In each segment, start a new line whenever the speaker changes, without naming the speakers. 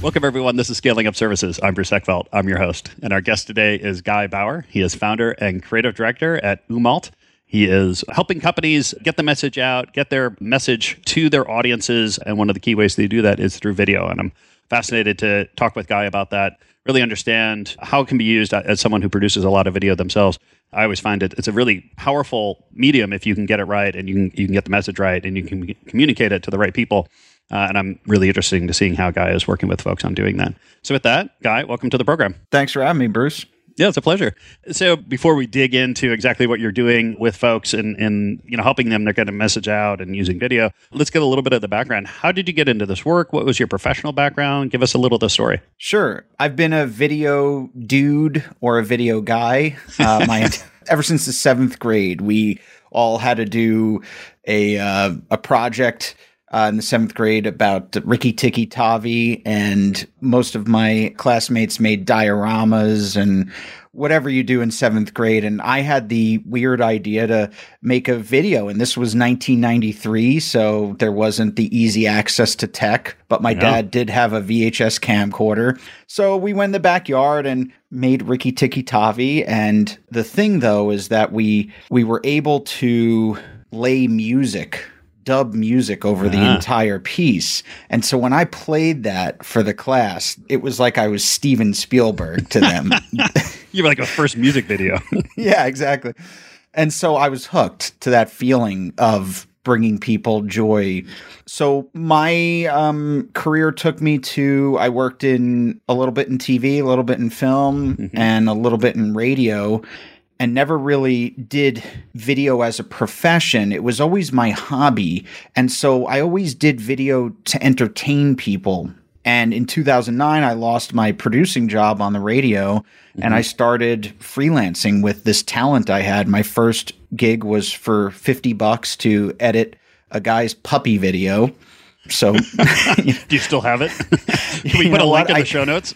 Welcome, everyone. This is Scaling Up Services. I'm Bruce Eckfeldt. I'm your host. And our guest today is Guy Bauer. He is founder and creative director at Umault. He is helping companies get the message out, get their message to their audiences. And one of the key ways they do that is through video. And I'm fascinated to talk with Guy about that, really understand how it can be used as someone who produces a lot of video themselves. I always find it it's a really powerful medium if you can get it right and you can you can get the message right and you can communicate it to the right people. Uh, and I'm really interested to seeing how Guy is working with folks on doing that. So with that, Guy, welcome to the program.
Thanks for having me, Bruce.
Yeah, it's a pleasure. So before we dig into exactly what you're doing with folks and, and you know helping them, they're getting a message out and using video. Let's get a little bit of the background. How did you get into this work? What was your professional background? Give us a little of the story.
Sure. I've been a video dude or a video guy. Uh, my ever since the seventh grade, we all had to do a uh, a project uh, in the seventh grade about Rikki Tikki Tavi, and most of my classmates made dioramas and whatever you do in seventh grade. And I had the weird idea to make a video, and this was 1993, so there wasn't the easy access to tech, but my yeah. dad did have a VHS camcorder. So we went in the backyard and made Rikki Tikki Tavi. And the thing though is that we we were able to lay music dub music over uh-huh. the entire piece. And so when I played that for the class, it was like I was Steven Spielberg to them.
you were like a first music video.
yeah, exactly. And so I was hooked to that feeling of bringing people joy. So my um, career took me to I worked in a little bit in TV, a little bit in film, mm-hmm. and a little bit in radio and never really did video as a profession. It was always my hobby. And so I always did video to entertain people. And in 2009, I lost my producing job on the radio mm-hmm. and I started freelancing with this talent I had. My first gig was for 50 bucks to edit a guy's puppy video. So,
do you still have it? Can we put a link what? in the I, show notes?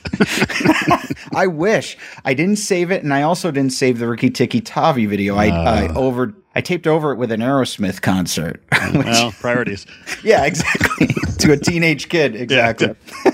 I wish I didn't save it, and I also didn't save the Rikki Tikki Tavi video. I, uh, I over I taped over it with an Aerosmith concert.
Which, well, priorities.
yeah, exactly. to a teenage kid, exactly. Yeah,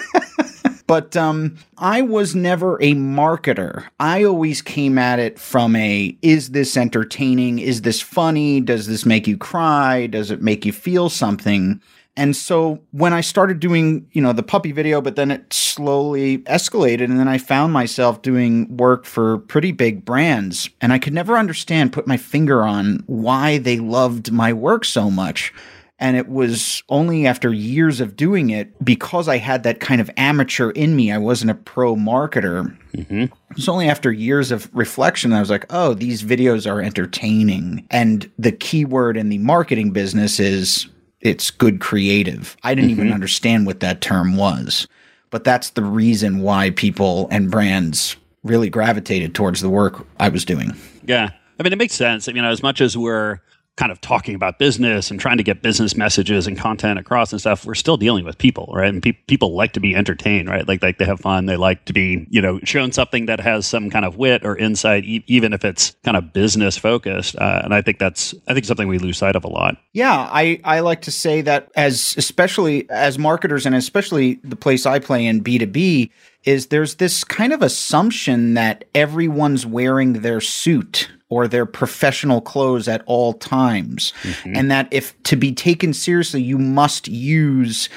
but um, I was never a marketer. I always came at it from a is this entertaining? Is this funny? Does this make you cry? Does it make you feel something? And so when I started doing, you know, the puppy video, but then it slowly escalated and then I found myself doing work for pretty big brands and I could never understand put my finger on why they loved my work so much. And it was only after years of doing it, because I had that kind of amateur in me, I wasn't a pro marketer. Mm-hmm. It was only after years of reflection I was like, oh, these videos are entertaining. And the keyword in the marketing business is it's good creative. I didn't mm-hmm. even understand what that term was, but that's the reason why people and brands really gravitated towards the work I was doing.
Yeah. I mean, it makes sense. I mean, as much as we're kind of talking about business and trying to get business messages and content across and stuff, we're still dealing with people, right? And pe- people like to be entertained, right? Like, like they have fun. They like to be, you know, shown something that has some kind of wit or insight, e- even if it's kind of business focused. Uh, and I think that's, I think something we lose sight of a lot.
Yeah, I, I like to say that as, especially as marketers and especially the place I play in B2B, is there's this kind of assumption that everyone's wearing their suit or their professional clothes at all times. Mm-hmm. And that if to be taken seriously, you must use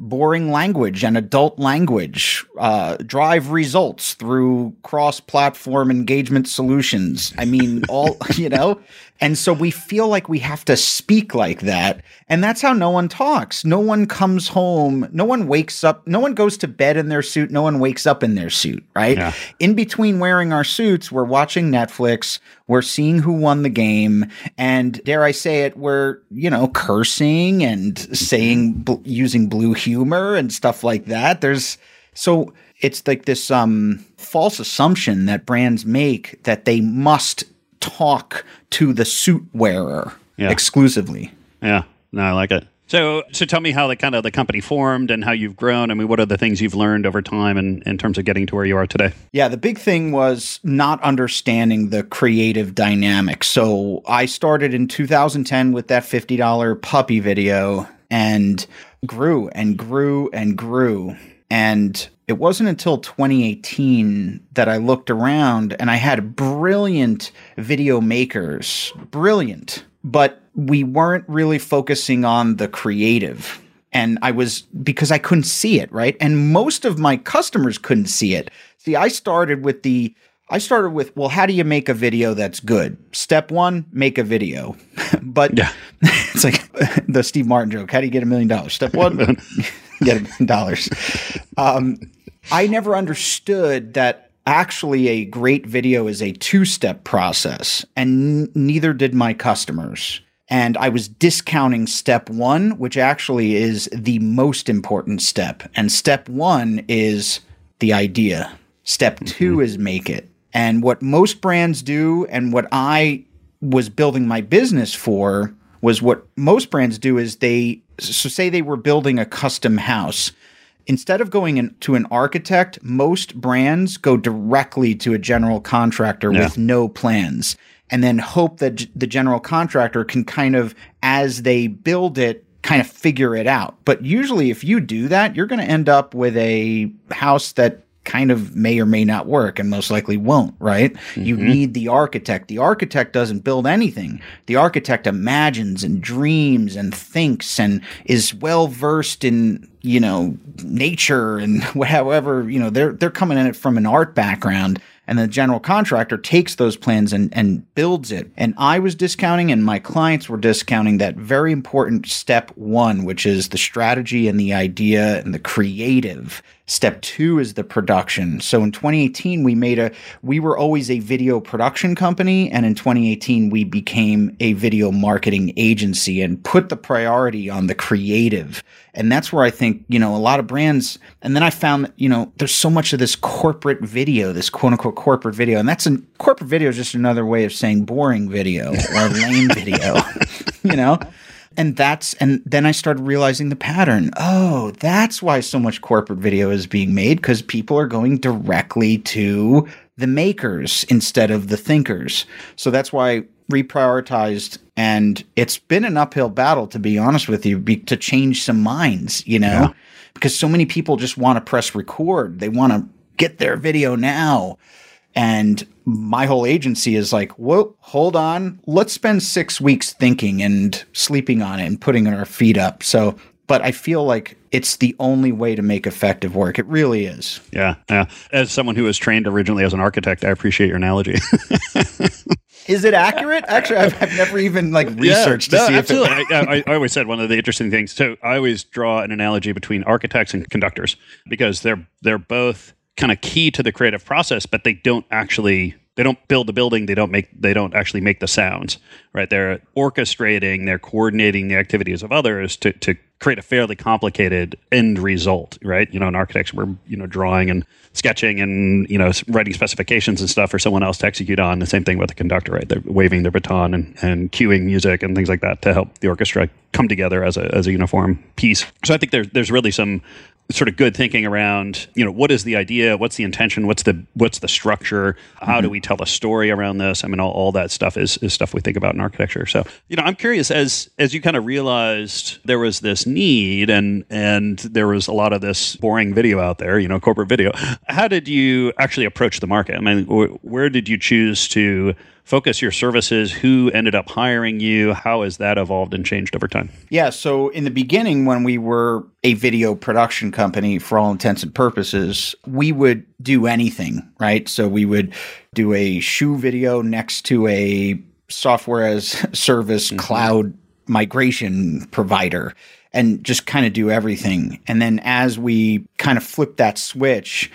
boring language and adult language, uh, drive results through cross platform engagement solutions. I mean, all, you know, and so we feel like we have to speak like that. And that's how no one talks. No one comes home. No one wakes up. No one goes to bed in their suit. No one wakes up in their suit, right? Yeah. In between wearing our suits, we're watching Netflix. We're seeing who won the game. And dare I say it, we're, you know, cursing and saying, using blue humor and stuff like that. There's so it's like this um, false assumption that brands make that they must talk to the suit wearer yeah. exclusively.
Yeah, no, I like it. So, so tell me how the kind of the company formed and how you've grown. I mean, what are the things you've learned over time and in, in terms of getting to where you are today?
Yeah, the big thing was not understanding the creative dynamic. So I started in 2010 with that $50 puppy video and grew and grew and grew. And it wasn't until 2018 that I looked around and I had brilliant video makers, brilliant, but we weren't really focusing on the creative. And I was because I couldn't see it, right? And most of my customers couldn't see it. See, I started with the I started with, well, how do you make a video that's good? Step one, make a video. but yeah. it's like the Steve Martin joke. How do you get a million dollars? Step one, get a million dollars. Um, I never understood that actually a great video is a two step process, and n- neither did my customers. And I was discounting step one, which actually is the most important step. And step one is the idea. Step mm-hmm. 2 mm-hmm. is make it. And what most brands do, and what I was building my business for, was what most brands do is they so say they were building a custom house instead of going in, to an architect, most brands go directly to a general contractor yeah. with no plans and then hope that g- the general contractor can kind of, as they build it, kind of figure it out. But usually, if you do that, you're going to end up with a house that kind of may or may not work and most likely won't, right? Mm-hmm. You need the architect. The architect doesn't build anything. The architect imagines and dreams and thinks and is well versed in, you know, nature and however, you know, they're they're coming in it from an art background and the general contractor takes those plans and, and builds it. And I was discounting and my clients were discounting that very important step one, which is the strategy and the idea and the creative. Step two is the production. So in 2018, we made a, we were always a video production company. And in 2018, we became a video marketing agency and put the priority on the creative. And that's where I think, you know, a lot of brands, and then I found that, you know, there's so much of this corporate video, this quote unquote corporate video. And that's a corporate video is just another way of saying boring video or lame video, you know? And that's, and then I started realizing the pattern. Oh, that's why so much corporate video is being made because people are going directly to the makers instead of the thinkers. So that's why reprioritized and it's been an uphill battle to be honest with you be, to change some minds you know yeah. because so many people just want to press record they want to get their video now and my whole agency is like, whoa, hold on. Let's spend six weeks thinking and sleeping on it and putting our feet up. So, but I feel like it's the only way to make effective work. It really is.
Yeah. Yeah. As someone who was trained originally as an architect, I appreciate your analogy.
is it accurate? Actually, I've, I've, never even like researched yeah, no, to see absolutely.
if it. I, I, I, always said one of the interesting things. So I always draw an analogy between architects and conductors because they're they're both kind of key to the creative process, but they don't actually they don't build the building they don't make they don't actually make the sounds right? They're orchestrating they're coordinating the activities of others to, to create a fairly complicated end result right? You know in architecture we're you know drawing and sketching and you know writing specifications and stuff for someone else to execute on. The same thing with the conductor right? They're waving their baton and, and cueing music and things like that to help the orchestra come together as a, as a uniform piece. So i think there's there's really some sort of good thinking around you know what is the idea? What's the intention? What's the what's the structure? How mm-hmm. do we tell a story around this? I mean all, all that stuff is, is stuff we think about in architecture. So you know i'm curious as as you kind of realized there was this need and and there was a lot of this boring video out there you know corporate video how did you actually approach the market? I mean wh- where did you choose to focus your services? Who ended up hiring you? How has that evolved and changed over time?
Yeah. So in the beginning, when we were a video production company for all intents and purposes, we would do anything, right? So we would do a shoe video next to a software as service mm-hmm. cloud migration provider and just kind of do everything. And then as we kind of flipped that switch,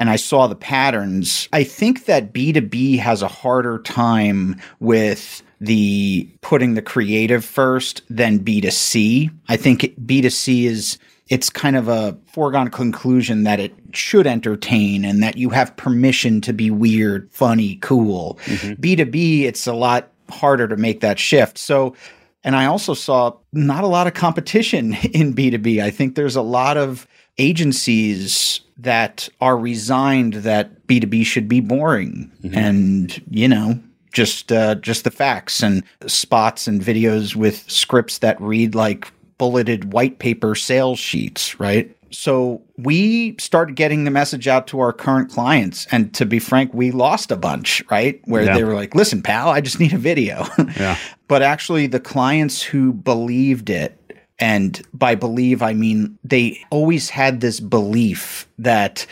and I saw the patterns. I think that B2B has a harder time with the putting the creative first than B2C. I think B2C is it's kind of a foregone conclusion that it should entertain and that you have permission to be weird, funny, cool. Mm-hmm. B2B, it's a lot harder to make that shift. So, and I also saw not a lot of competition in B2B. I think there's a lot of agencies that are resigned that B2B should be boring mm-hmm. and, you know, just uh, just the facts and spots and videos with scripts that read like bulleted white paper sales sheets, right? So we started getting the message out to our current clients. And to be frank, we lost a bunch, right? Where yeah. they were like, listen, pal, I just need a video. Yeah. but actually, the clients who believed it and by believe, I mean they always had this belief that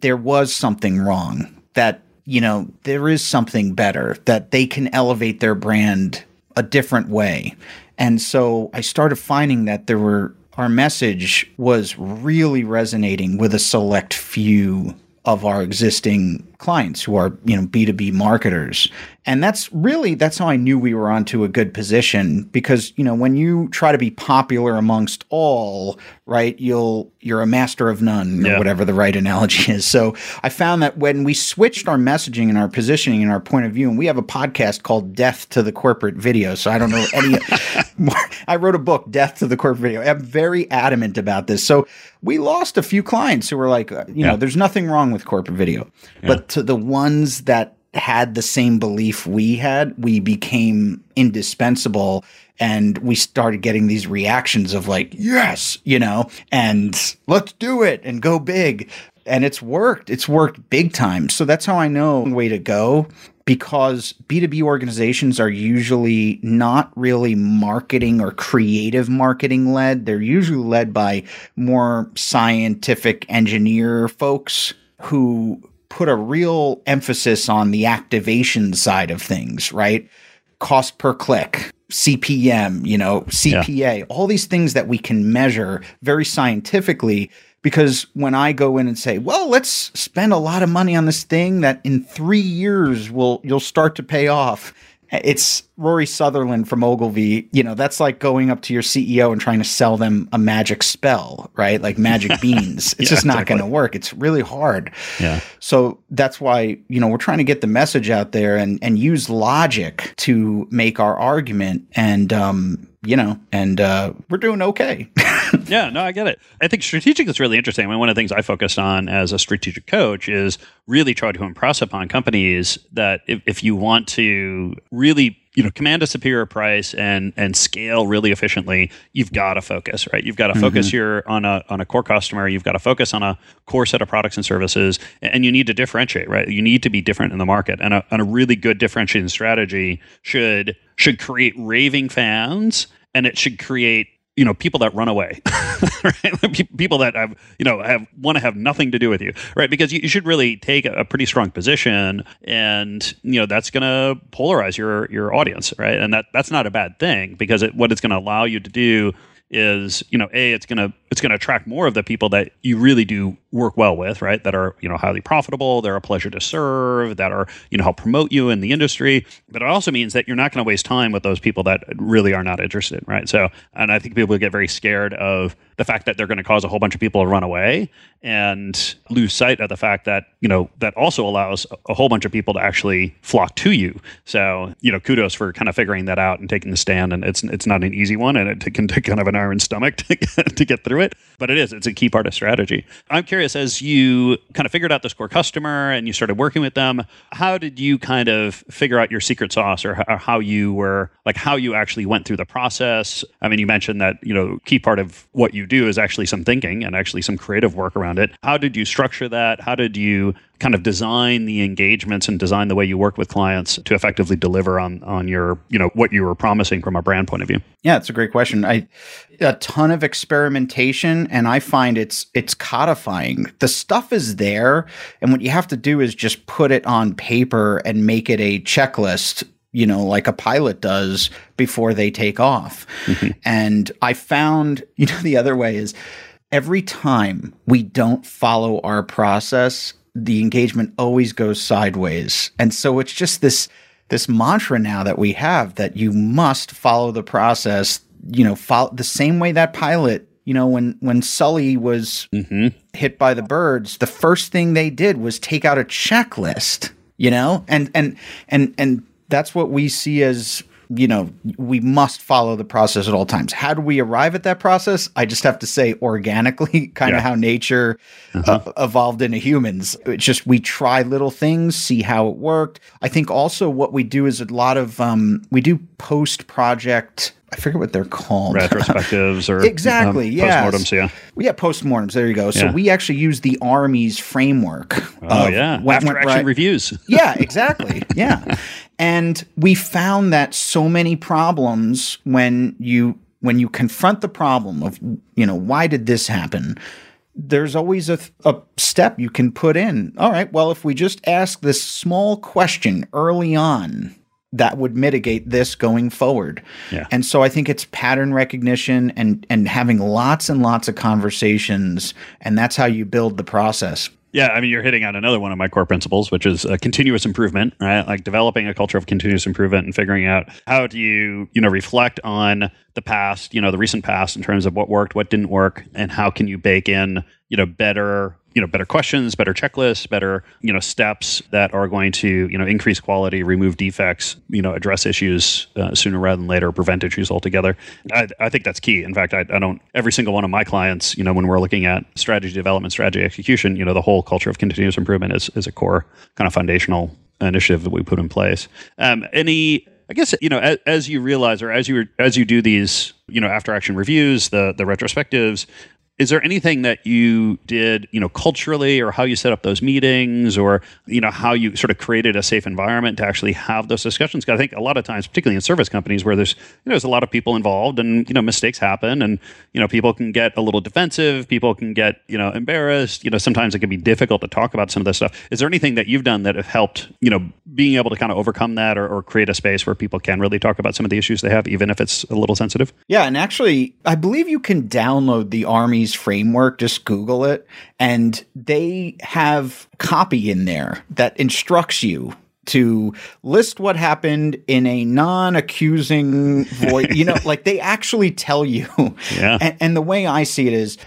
there was something wrong, that, you know, there is something better, that they can elevate their brand a different way. And so I started finding that there were, our message was really resonating with a select few of our existing clients who are you know b2b marketers. And that's really that's how i knew we were onto a good position because you know when you try to be popular amongst all right you'll you're a master of none or yeah. whatever the right analogy is. So i found that when we switched our messaging and our positioning and our point of view and we have a podcast called death to the corporate video. So i don't know any i wrote a book death to the corporate video. I'm very adamant about this. So we lost a few clients who were like uh, you yeah. know there's nothing wrong with corporate video. Yeah. but to the ones that had the same belief we had, we became indispensable and we started getting these reactions of like, yes, you know, and let's do it and go big. And it's worked. It's worked big time. So that's how I know the way to go because B2B organizations are usually not really marketing or creative marketing led. They're usually led by more scientific engineer folks who put a real emphasis on the activation side of things, right? Cost per click, CPM, you know, CPA, yeah. all these things that we can measure very scientifically. Because when I go in and say, well, let's spend a lot of money on this thing that in three years will you'll start to pay off it's Rory Sutherland from Ogilvy. You know, that's like going up to your CEO and trying to sell them a magic spell, right? Like magic beans. It's yeah, just not exactly. going to work. It's really hard.
Yeah.
So that's why, you know, we're trying to get the message out there and, and use logic to make our argument. And, um, you know, and uh, we're doing okay.
yeah, no, I get it. I think strategic is really interesting. I mean, one of the things I focused on as a strategic coach is really try to impress upon companies that if, if you want to really you know command a superior price and and scale really efficiently you've got to focus right you've got to mm-hmm. focus your on a on a core customer you've got to focus on a core set of products and services and you need to differentiate right you need to be different in the market and a, and a really good differentiating strategy should should create raving fans and it should create you know people that run away right? People that have you know have want to have nothing to do with you right? Because you, you should really take a, a, pretty strong position and you know that's going to polarize your your audience right? And that that's not a bad thing because it, what it's going to allow you to do is you know a it's going to it's going to attract more of the people that you really do work well with right? That are you know highly profitable they're a pleasure to serve that are you know help promote you in the industry. But it also means that you're not going to waste time with those people that really are not interested right? So and i think people get very scared of the fact that they're going to cause a whole bunch of people to run away and lose sight of the fact that you know that also allows a whole bunch of people to actually flock to you. So you know kudos for kind of figuring that out and taking the stand. And it's it's not an easy one and it can take kind of an iron stomach to to get through it but it is it's a key part of strategy i'm curious as you kind of figured out this core customer and you started working with them how did you kind of figure out your secret sauce or, or how you were like how you actually went through the process i mean you mentioned that you know key part of what you do is actually some thinking and actually some creative work around it. How did you structure that? How did you kind of design the engagements and design the way you work with clients to effectively deliver on on your you know what you were promising from a brand point of view
yeah it's a great question i a ton of experimentation and i find it's it's codifying the stuff is there and what you have to do is just put it on paper and make it a checklist you know, like a pilot does before they take off. Mm-hmm. And I found, you know, the other way is every time we don't follow our process, the engagement always goes sideways. And so it's just this this mantra now that we have that you must follow the process, you know, follow the same way that pilot, you know, when when Sully was mm-hmm. hit by the birds, the first thing they did was take out a checklist, you know? And and and and that's what we see as you know, we must follow the process at all times. How do we arrive at that process? I just have to say organically, kind of how nature uh-huh. uh, evolved into humans. It's just we try little things, see how it worked. I think also what we do is a lot of um, we do post project I forget what they're called.
Retrospectives or
exactly, um, yeah,
postmortems. Yeah,
yeah, postmortems. There you go. So yeah. we actually use the Army's framework.
Oh yeah, after action right. reviews.
yeah, exactly. yeah, and we found that so many problems when you when you confront the problem of you know why did this happen there's always a, a step you can put in all right well if we just ask this small question early on that would mitigate this going forward. Yeah. And so I think it's pattern recognition and and having lots and lots of conversations and that's how you build the process.
Yeah, I mean, you're hitting on another one of my core principles, which is a continuous improvement, right? Like developing a culture of continuous improvement and figuring out how do you, you know, reflect on the past, you know, the recent past in terms of what worked, what didn't work, and how can you bake in, you know, better you know better questions better checklists better you know steps that are going to you know increase quality remove defects you know address issues uh, sooner rather than later prevent issues altogether. I, I think that's key. In fact I, I don't every single one of my clients you know when we're looking at strategy development strategy execution you know the whole culture of continuous improvement is, is a core kind of foundational initiative that we put in place. Um, any I guess you know as, as, you realize or as you as you do these you know after action reviews the the retrospectives is there anything that you did you know culturally or how you set up those meetings or you know how you sort of created a safe environment to actually have those discussions? Because i think a lot of times particularly in service companies where there's you know there's a lot of people involved and you know mistakes happen and you know people can get a little defensive people can get you know embarrassed. You know sometimes it can be difficult to talk about some of this stuff. Is there anything that you've done that have helped you know being able to kind of overcome that or, or create a space where people can really talk about some of the issues they have even if it's a little sensitive?
Yeah and actually i believe you can download the army framework, just Google it, and they have copy in there that instructs you to list what happened in a non-accusing voice. you know, like they actually tell you.
Yeah.
And, and the way I see it is,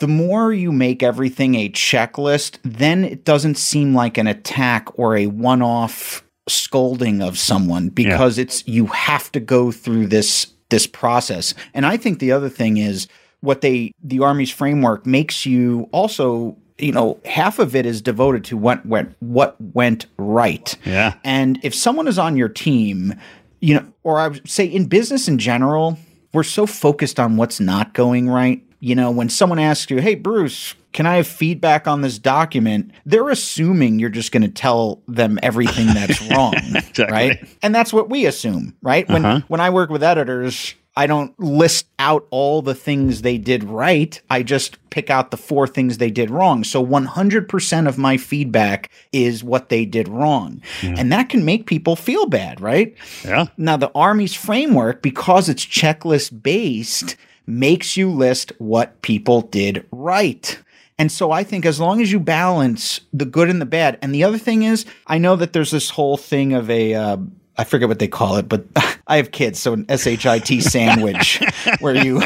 the more you make everything a checklist, then it doesn't seem like an attack or a one-off scolding of someone because yeah. it's you have to go through this this process. And I think the other thing is what they the army's framework makes you also you know half of it is devoted to what went what went right
yeah
and if someone is on your team you know or i would say in business in general we're so focused on what's not going right you know when someone asks you hey bruce can I have feedback on this document? They're assuming you're just going to tell them everything that's wrong, exactly. right? And that's what we assume, right? When uh-huh. when I work with editors, I don't list out all the things they did right. I just pick out the four things they did wrong. So 100% of my feedback is what they did wrong. Yeah. And that can make people feel bad, right?
Yeah.
Now, the Army's framework, because it's checklist based, makes you list what people did right. And so I think as long as you balance the good and the bad, and the other thing is, I know that there's this whole thing of a, uh, I forget what they call it, but I have kids, so an SHIT sandwich where you,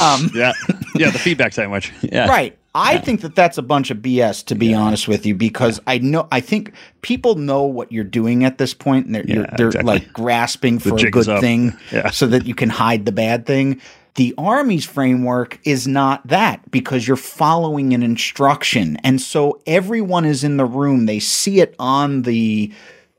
um,
yeah, yeah, the feedback sandwich, yeah,
right. I yeah. think that that's a bunch of BS, to be yeah. honest with you, because yeah. I know I think people know what you're doing at this point, and they're they're exactly. like grasping for a good thing, so that you can hide the bad thing. The Army's framework is not that because you're following an instruction, and so everyone is in the room. They see it on the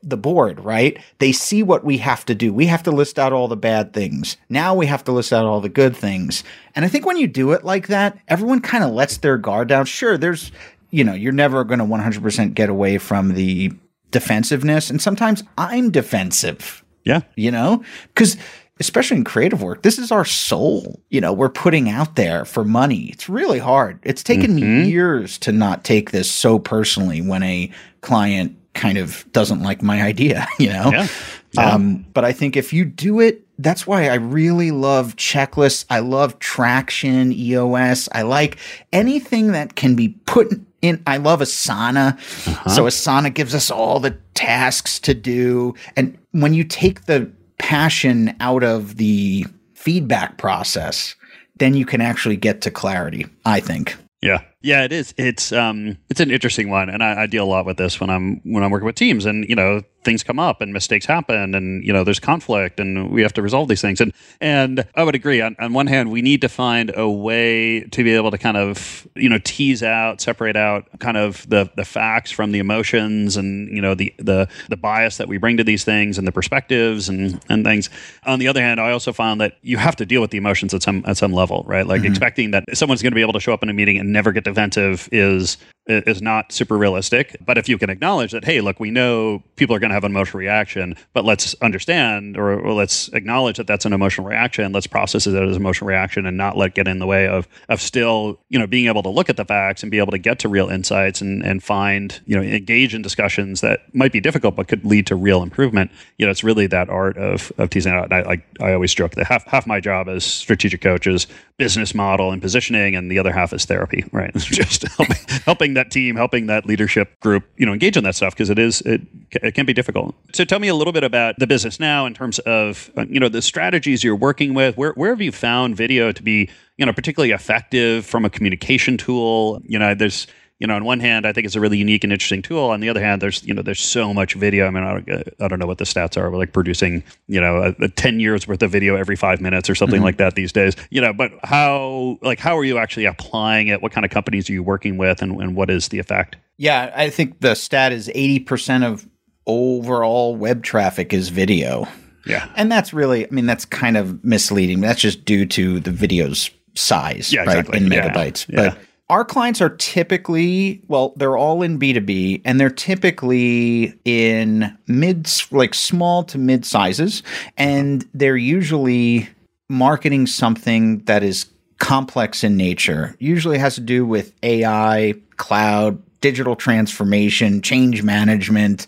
the board, right? They see what we have to do. We have to list out all the bad things. Now we have to list out all the good things. And I think when you do it like that, everyone kind of lets their guard down. Sure, there's you know, you're never going to 100% get away from the defensiveness. And sometimes I'm defensive.
Yeah.
You know, because especially in creative work, this is our soul, you know, we're putting out there for money. It's really hard. It's taken mm-hmm. me years to not take this so personally when a client kind of doesn't like my idea, you know? Yeah. Yeah. Um, but I think if you do it, that's why I really love checklists. I love traction, EOS. I like anything that can be put in. I love Asana. Uh-huh. So Asana gives us all the tasks to do. And when you take the passion out of the feedback process, then you can actually get to clarity, I think.
Yeah. Yeah, it is. It's um it's an interesting one. And I, I deal a lot with this when I'm when I'm working with teams and you know, things come up and mistakes happen and you know there's conflict and we have to resolve these things. And and i would agree. On, on one hand we need to find a way to be able to kind of you know tease out separate out kind of the the facts from the emotions and you know the the the bias that we bring to these things and the perspectives and and things. On the other hand i also found that you have to deal with the emotions at some at some level right? Like mm-hmm. expecting that someone's going to be able to show up in a meeting and never get defensive is is not super realistic. But if you can acknowledge that, hey, look, we know people are going to have an emotional reaction, but let's understand or, or, let's acknowledge that that's an emotional reaction. Let's process it as an emotional reaction and not let it get in the way of of still, you know, being able to look at the facts and be able to get to real insights and and find, you know, engage in discussions that might be difficult but could lead to real improvement. You know, it's really that art of of teasing out. And I like I always joke that half half my job as strategic coach is business model and positioning, and the other half is therapy. Right, just helping helping that team, helping that leadership group, you know, engage in that stuff because it is it, it can be difficult. So tell me a little bit about the business now in terms of uh, you know the strategies you're working with. Where where have you found video to be you know particularly effective from a communication tool? You know, there's you know, on one hand, I think it's a really unique and interesting tool. On the other hand, there's you know there's so much video. I mean, I don't, I don't know what the stats are. We're like producing you know a, a ten years worth of video every five minutes or something mm-hmm. like that these days. You know, but how like how are you actually applying it? What kind of companies are you working with, and, and what is the effect?
Yeah, I think the stat is eighty percent of overall web traffic is video.
Yeah,
and that's really, I mean, that's kind of misleading. That's just due to the video's size,
yeah,
right,
exactly.
in megabytes.
Yeah.
But our clients are typically, well, they're all in B2B and they're typically in mid, like small to mid sizes. And they're usually marketing something that is complex in nature, usually has to do with AI, cloud, digital transformation, change management,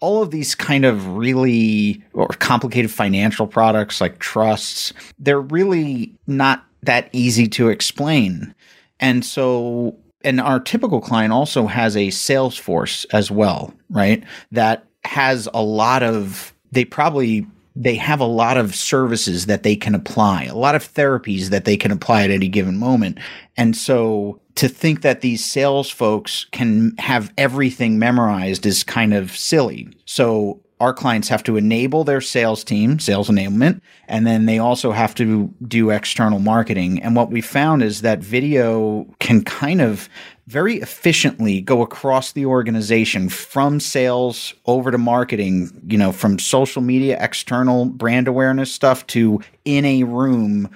all of these kind of really or complicated financial products like trusts, they're really not that easy to explain. And so, and our typical client also has a sales force as well, right? That has a lot of, they probably, they have a lot of services that they can apply, a lot of therapies that they can apply at any given moment. And so to think that these sales folks can have everything memorized is kind of silly. So our clients have to enable their sales team, sales enablement, and then they also have to do external marketing. And what we found is that video can kind of very efficiently go across the organization from sales over to marketing, you know, from social media, external brand awareness stuff to in a room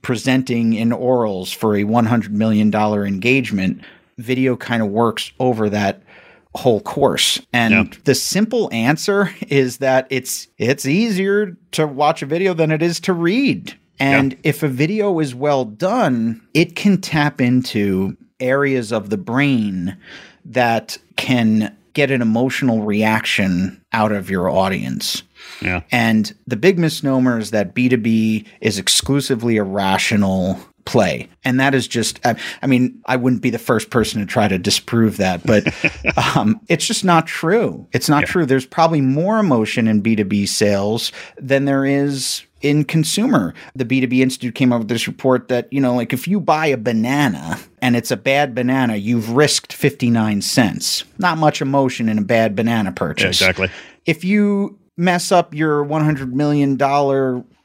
presenting in orals for a $100 million engagement. Video kind of works over that whole course. And yep. the simple answer is that it's it's easier to watch a video than it is to read. And yep. if a video is well done, it can tap into areas of the brain that can get an emotional reaction out of your audience.
Yeah.
And the big misnomer is that B2B is exclusively a rational play. And that is just, I, I, mean, I wouldn't be the first person to try to disprove that, but um, it's just not true. It's not yeah. true. There's probably more emotion in B2B sales than there is in consumer. The B2B Institute came up with this report that, you know, like if you buy a banana and it's a bad banana, you've risked 59 cents. Not much emotion in a bad banana purchase.
Yeah, exactly.
If you mess up your $100 million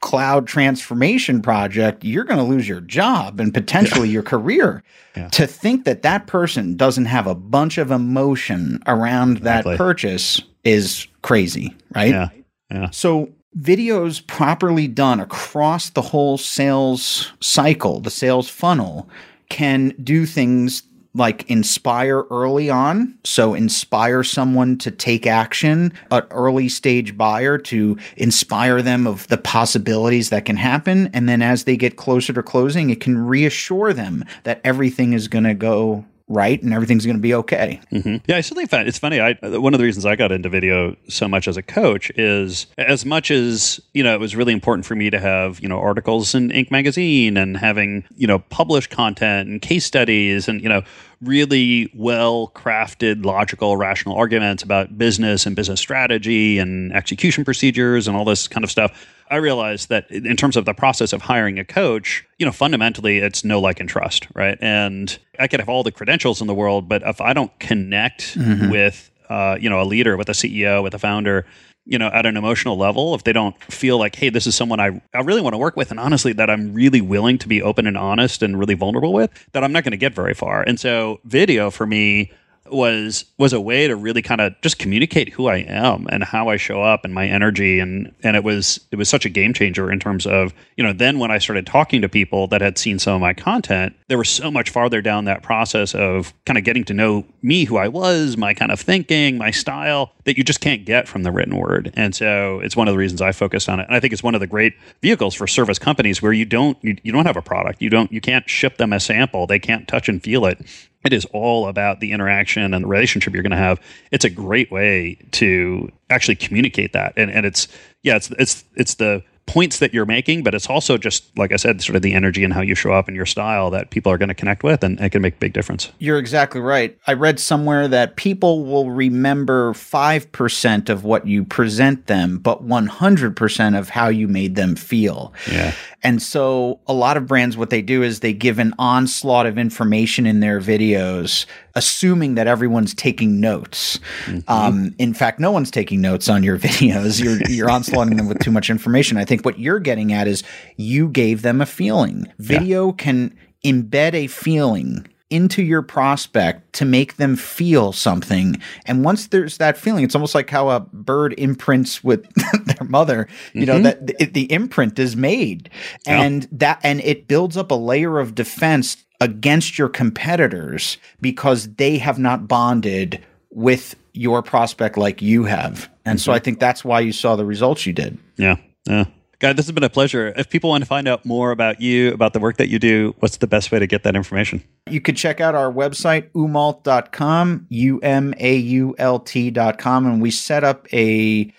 cloud transformation project, you're going to lose your job and potentially yeah. your career. Yeah. To think that that person doesn't have a bunch of emotion around exactly. that purchase is crazy, right?
Yeah. Yeah.
So videos properly done across the whole sales cycle, the sales funnel, can do things like inspire early on. So inspire someone to take action, an early stage buyer to inspire them of the possibilities that can happen. And then as they get closer to closing, it can reassure them that everything is going to go right and everything's going to be okay.
Mm-hmm. Yeah, I certainly find it's funny. I one of the reasons I got into video so much as a coach is as much as you know it was really important for me to have you know articles in Inc. magazine and having you know published content and case studies and you know really well crafted, logical, rational arguments about business and business strategy and execution procedures and all this kind of stuff. I realized that in terms of the process of hiring a coach, you know, fundamentally it's no like, and trust, right? And I could have all the credentials in the world, but if I don't connect mm-hmm. with, uh, you know, a leader, with a CEO, with a founder, you know, at an emotional level, if they don't feel like, hey, this is someone I, I really want to work with, and honestly, that I'm really willing to be open and honest and really vulnerable with, that I'm not going to get very far. And so, video for me was was a way to really kind of just communicate who I am and how I show up and my energy. And and it was it was such a game changer in terms of you know then when I started talking to people that had seen some of my content they were so much farther down that process of kind of getting to know me who I was my kind of thinking my style that you just can't get from the written word. And so it's one of the reasons I focused on it. And I think it's one of the great vehicles for service companies where you don't you, you don't have a product. You don't you can't ship them a sample. They can't touch and feel it it is all about the interaction and the relationship you're going to have. It's a great way to actually communicate that, and and it's yeah, it's it's it's the points that you're making, but it's also just like I said, sort of the energy and how you show up and your style that people are going to connect with, and it can make a big difference.
You're exactly right. I read somewhere that people will remember five percent of what you present them, but 100 percent of how you made them feel.
Yeah.
And so a lot of brands, what they do is they give an onslaught of information in their videos, assuming that everyone's taking notes. Mm-hmm. Um, in fact, no one's taking notes on your videos. You're, you're onslaughting them with too much information. I think what you're getting at is you gave them a feeling. Video yeah. can embed a feeling into your prospect to make them feel something. And once there's that feeling, it's almost like how a bird imprints with their mother, you mm-hmm. know, that the, the, imprint is made. Yeah. And that and it builds up a layer of defense against your competitors because they have not bonded with your prospect like you have. And mm-hmm. so I think that's why you saw the results you did.
Yeah. Yeah. Guy, this has been a pleasure. If people want to find out more about you, about the work that you do, what's the best way to get that information?
You could check out our website, umault.com, U M A U L T.com, and we set up a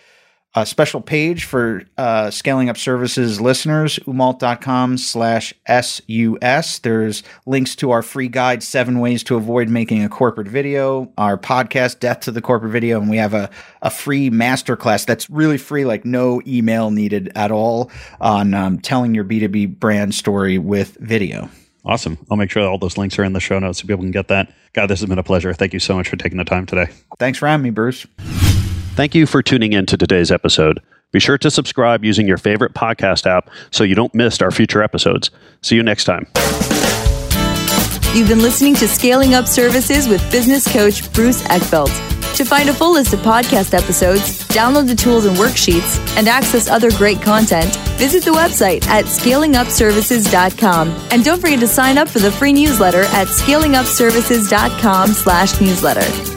a special page for uh, scaling up services listeners, umault.com slash SUS. There's links to our free guide, Seven Ways to Avoid Making a Corporate Video, our podcast, Death to the Corporate Video, and we have a, a free masterclass that's really free, like no email needed at all, on um, telling your B2B brand story with video.
Awesome. I'll make sure all those links are in the show notes so people can get that. Guy, this has been a pleasure. Thank you so much for taking the time today.
Thanks for having me, Bruce.
Thank you for tuning in to today's episode. Be sure to subscribe using your favorite podcast app so you don't miss our future episodes. See you next time.
You've been listening to Scaling Up Services with business coach Bruce Eckfeldt. To find a full list of podcast episodes, download the tools and worksheets, and access other great content, visit the website at scalingupservices.com. And don't forget to sign up for the free newsletter at scalingupservices.com slash newsletter.